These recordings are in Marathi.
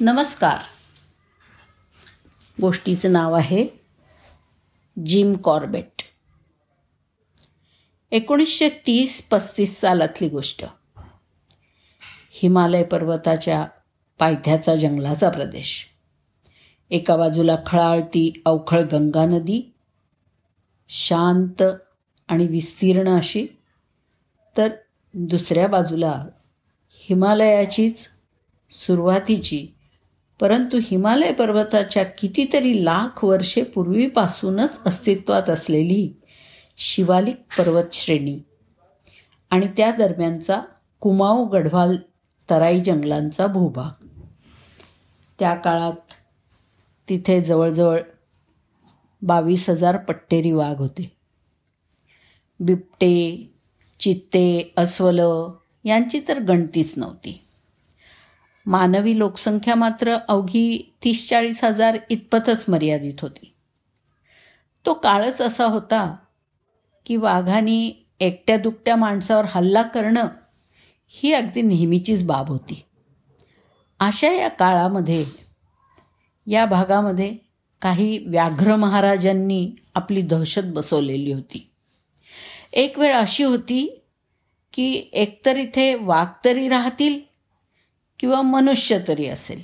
नमस्कार. गोष्टीचं नाव आहे जिम कॉर्बेट. एकोणीसशे तीस पस्तीस सालातली गोष्ट. हिमालय पर्वताच्या पायथ्याचा जंगलाचा प्रदेश. एका बाजूला खळाळती अवखळ गंगा नदी शांत आणि विस्तीर्ण अशी तर दुसऱ्या बाजूला हिमालयाचीच सुरुवातीची परंतु हिमालय पर्वताच्या कितीतरी लाख वर्षे पूर्वीपासूनच अस्तित्वात असलेली शिवालिक पर्वतश्रेणी आणि त्या दरम्यानचा कुमाऊ गढवाल तराई जंगलांचा भूभाग. त्या काळात तिथे जवळजवळ बावीस हजार पट्टेरी वाघ होते. बिबटे चित्ते अस्वल यांची तर गणतीच नव्हती. मानवी लोकसंख्या मात्र अवघी तीस चाळीस हजार इतपतच मर्यादित होती. तो काळच असा होता की वाघाने एकट्या दुकट्या माणसावर हल्ला करणं ही अगदी नेहमीचीच बाब होती. अशा या काळामध्ये या भागामध्ये काही व्याघ्र महाराजांनी आपली दहशत बसवलेली होती. एक वेळ अशी होती की एकतर इथे वाघ तरी राहतील किंवा मनुष्य तरी असेल.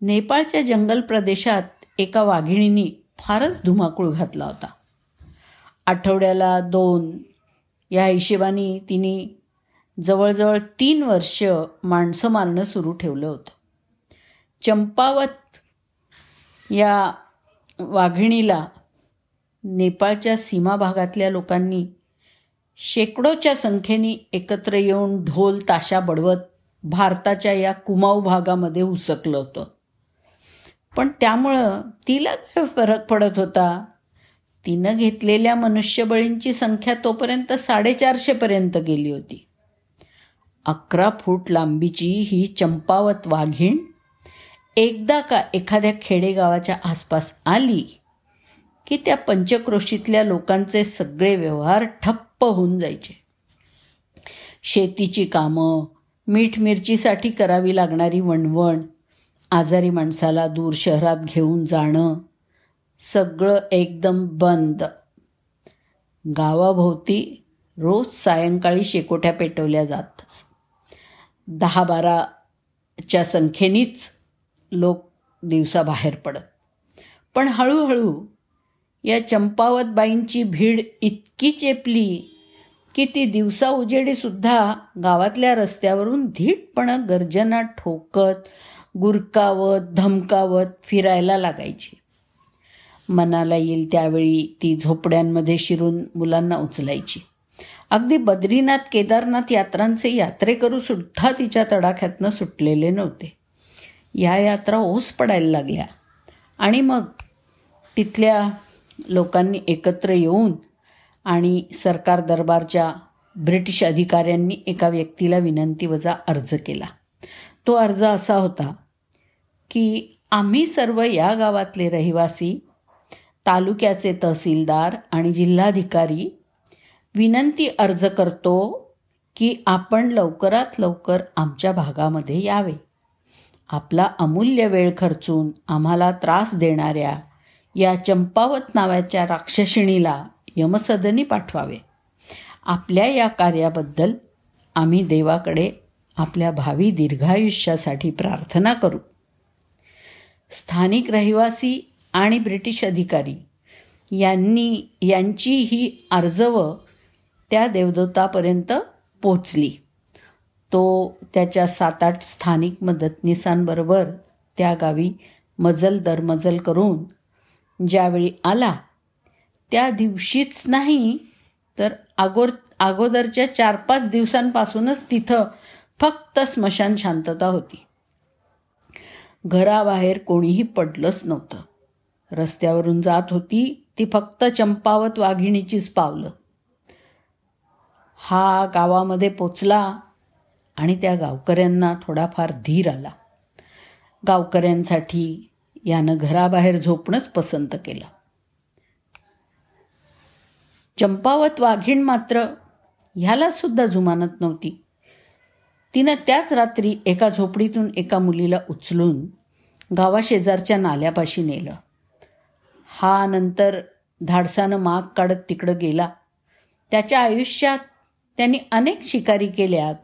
नेपाळच्या जंगल प्रदेशात एका वाघिणीने फारच धुमाकूळ घातला होता. आठवड्याला दोन या हिशेबाने तिने जवळजवळ तीन वर्ष माणसं मारणं सुरू ठेवलं होतं. चंपावत या वाघिणीला नेपाळच्या सीमा भागातल्या लोकांनी शेकडोच्या संख्येने एकत्र येऊन ढोल ताशा बडवत भारताच्या या कुमाऊ भागामध्ये उसकलं होतं. पण त्यामुळं तिला काय फरक पडत होता? तिनं घेतलेल्या मनुष्यबळींची संख्या तोपर्यंत साडेचारशेपर्यंत गेली होती. अकरा फूट लांबीची ही चंपावत वाघीण एकदा का एखाद्या खेडेगावाच्या आसपास आली की त्या पंचक्रोशीतल्या लोकांचे सगळे व्यवहार ठप्प होऊन जायचे. शेतीची कामं मीठ मिरचीसाठी करावी लागणारी वणवण आजारी माणसाला दूर शहरात घेऊन जाणं सगळं एकदम बंद. गावाभोवती रोज सायंकाळी शेकोट्या पेटवल्या जातच दहा बाराच्या संख्येनीच लोक दिवसा बाहेर पडत. पण हळूहळू या चंपावत बाईंची भीड इतकी चेपली की ती दिवसा उजेडीसुद्धा गावातल्या रस्त्यावरून धीटपणं गर्जना ठोकत गुरकावत धमकावत फिरायला लागायची. मनाला येईल त्यावेळी ती झोपड्यांमध्ये शिरून मुलांना उचलायची. अगदी बद्रीनाथ केदारनाथ यात्रांचे यात्रेकरू सुद्धा तिच्या तडाख्यातनं सुटलेले नव्हते. या यात्रा ओस पडायला लागल्या. आणि मग तिथल्या लोकांनी एकत्र येऊन आणि सरकार दरबारच्या ब्रिटिश अधिकाऱ्यांनी एका व्यक्तीला विनंतीवजा अर्ज केला. तो अर्ज असा होता की आम्ही सर्व या गावातले रहिवासी तालुक्याचे तहसीलदार आणि जिल्हाधिकारी विनंती अर्ज करतो की आपण लवकरात लवकर आमच्या भागामध्ये यावे. आपला अमूल्य वेळ खर्चून आम्हाला त्रास देणाऱ्या या चंपावत नावाच्या राक्षसिणीला यमसदनी पाठवावे. आपल्या या कार्याबद्दल आम्ही देवाकडे आपल्या भावी दीर्घायुष्यासाठी प्रार्थना करू. स्थानिक रहिवासी आणि ब्रिटिश अधिकारी यांनी यांची ही अर्जव त्या देवदूतापर्यंत पोचली. तो त्याच्या सात आठ स्थानिक मदतनीसांबरोबर त्या गावी मजल दरमजल करून ज्यावेळी आला त्या दिवशीच नाही तर अगोर अगोदरच्या चार पाच दिवसांपासूनच तिथं फक्त स्मशान शांतता होती. घराबाहेर कोणीही पडलंच नव्हतं. रस्त्यावरून जात होती ती फक्त चंपावत वाघिणीचीच पावलं. हा गावामध्ये पोचला आणि त्या गावकऱ्यांना थोडाफार धीर आला. गावकऱ्यांसाठी यानं घराबाहेर झोपणंच पसंत केलं. चंपावत वाघीण मात्र ह्यालासुद्धा जुमानत नव्हती. तिनं त्याच रात्री एका झोपडीतून एका मुलीला उचलून गावाशेजारच्या नाल्यापाशी नेलं. हा नंतर धाडसानं माग काढत तिकडं गेला. त्याच्या आयुष्यात त्यांनी अनेक शिकारी केल्यात.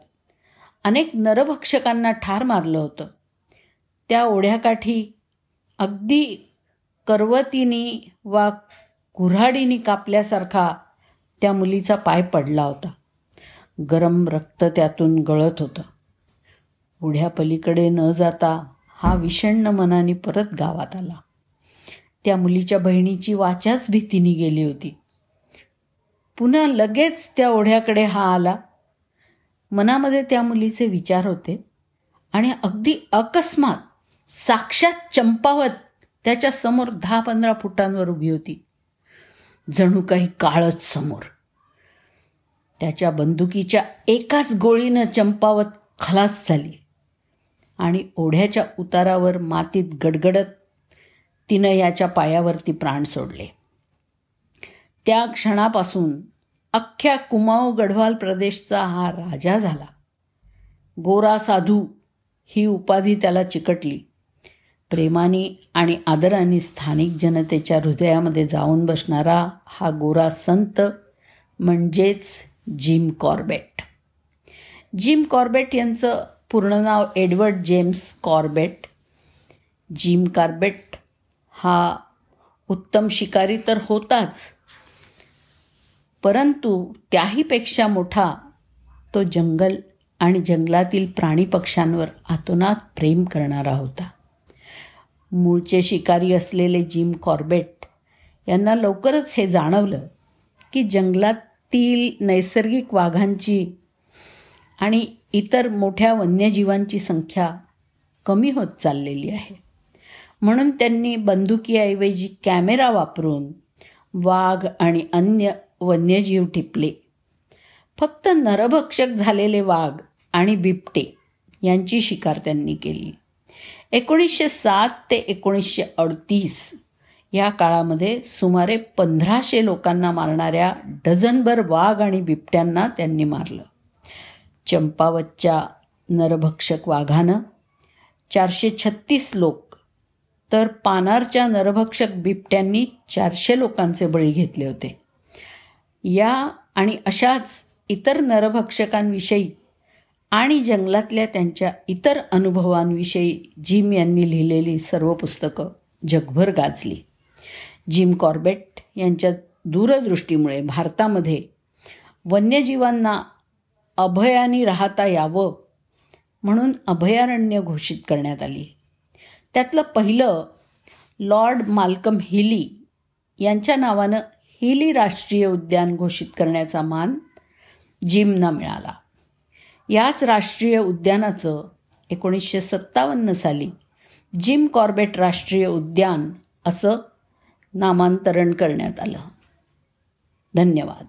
अनेक नरभक्षकांना ठार मारलं होतं. त्या ओढ्याकाठी अगदी करवतीनी वा कुऱ्हाडीनी कापल्यासारखा त्या मुलीचा पाय पडला होता. गरम रक्त त्यातून गळत होतं. ओढ्यापलीकडे न जाता हा विषण्ण मनाने परत गावात आला. त्या मुलीच्या बहिणीची वाचाच भीतीने गेली होती. पुन्हा लगेच त्या ओढ्याकडे हा आला. मनामध्ये त्या मुलीचे विचार होते आणि अगदी अकस्मात साक्षात चंपावत त्याच्यासमोर दहा पंधरा फुटांवर उभी होती. जणू काही काळच समोर. त्याच्या बंदुकीच्या एकाच गोळीनं चंपावत खलास झाली आणि ओढ्याच्या उतारावर मातीत गडगडत तिनं याच्या पायावरती प्राण सोडले. त्या क्षणापासून अख्ख्या कुमाऊ गढवाल प्रदेशचा हा राजा झाला. गोरा साधू ही उपाधी त्याला चिकटली. प्रेमाने आणि आदराने स्थानिक जनतेच्या हृदयामध्ये जाऊन बसणारा हा गोरा संत म्हणजेच जिम कॉर्बेट. जिम कॉर्बेट यांचं पूर्ण नाव Edward James Corbett. Jim Corbett हा उत्तम शिकारी तर होताच परंतु त्याहीपेक्षा मोठा तो जंगल आणि जंगलातील प्राणी पक्ष्यांवर आतोनात प्रेम करणारा होता. मूळचे शिकारी असलेले जिम कॉर्बेट यांना लवकरच हे जाणवलं की जंगलातील नैसर्गिक वाघांची आणि इतर मोठ्या वन्यजीवांची संख्या कमी होत चाललेली आहे. म्हणून त्यांनी बंदुकीऐवजी कॅमेरा वापरून वाघ आणि अन्य वन्यजीव टिपले. फक्त नरभक्षक झालेले वाघ आणि बिबटे यांची शिकार त्यांनी केली. एकोणीसशे सात ते एकोणीसशे अडतीस या काळामध्ये सुमारे पंधराशे लोकांना मारणाऱ्या डझनभर वाघ आणि बिबट्यांना त्यांनी मारलं. चंपावतच्या नरभक्षक वाघानं चारशे छत्तीस लोक तर पानारच्या नरभक्षक बिबट्यांनी चारशे लोकांचे बळी घेतले होते. या आणि अशाच इतर नरभक्षकांविषयी आणि जंगलातल्या त्यांच्या इतर अनुभवांविषयी जिम यांनी लिहिलेली सर्व पुस्तकं जगभर गाजली. जिम कॉर्बेट यांच्या दूरदृष्टीमुळे भारतामध्ये वन्यजीवांना अभयानी राहता यावं म्हणून अभयारण्य घोषित करण्यात आली. त्यातलं पहिलं लॉर्ड माल्कम हिली यांच्या नावानं हिली राष्ट्रीय उद्यान घोषित करण्याचा मान जिमना मिळाला. याच राष्ट्रीय उद्यानाचं एकोणीसशे सत्तावन्न साली जिम कॉर्बेट राष्ट्रीय उद्यान असं नामांतरण करण्यात आलं. धन्यवाद.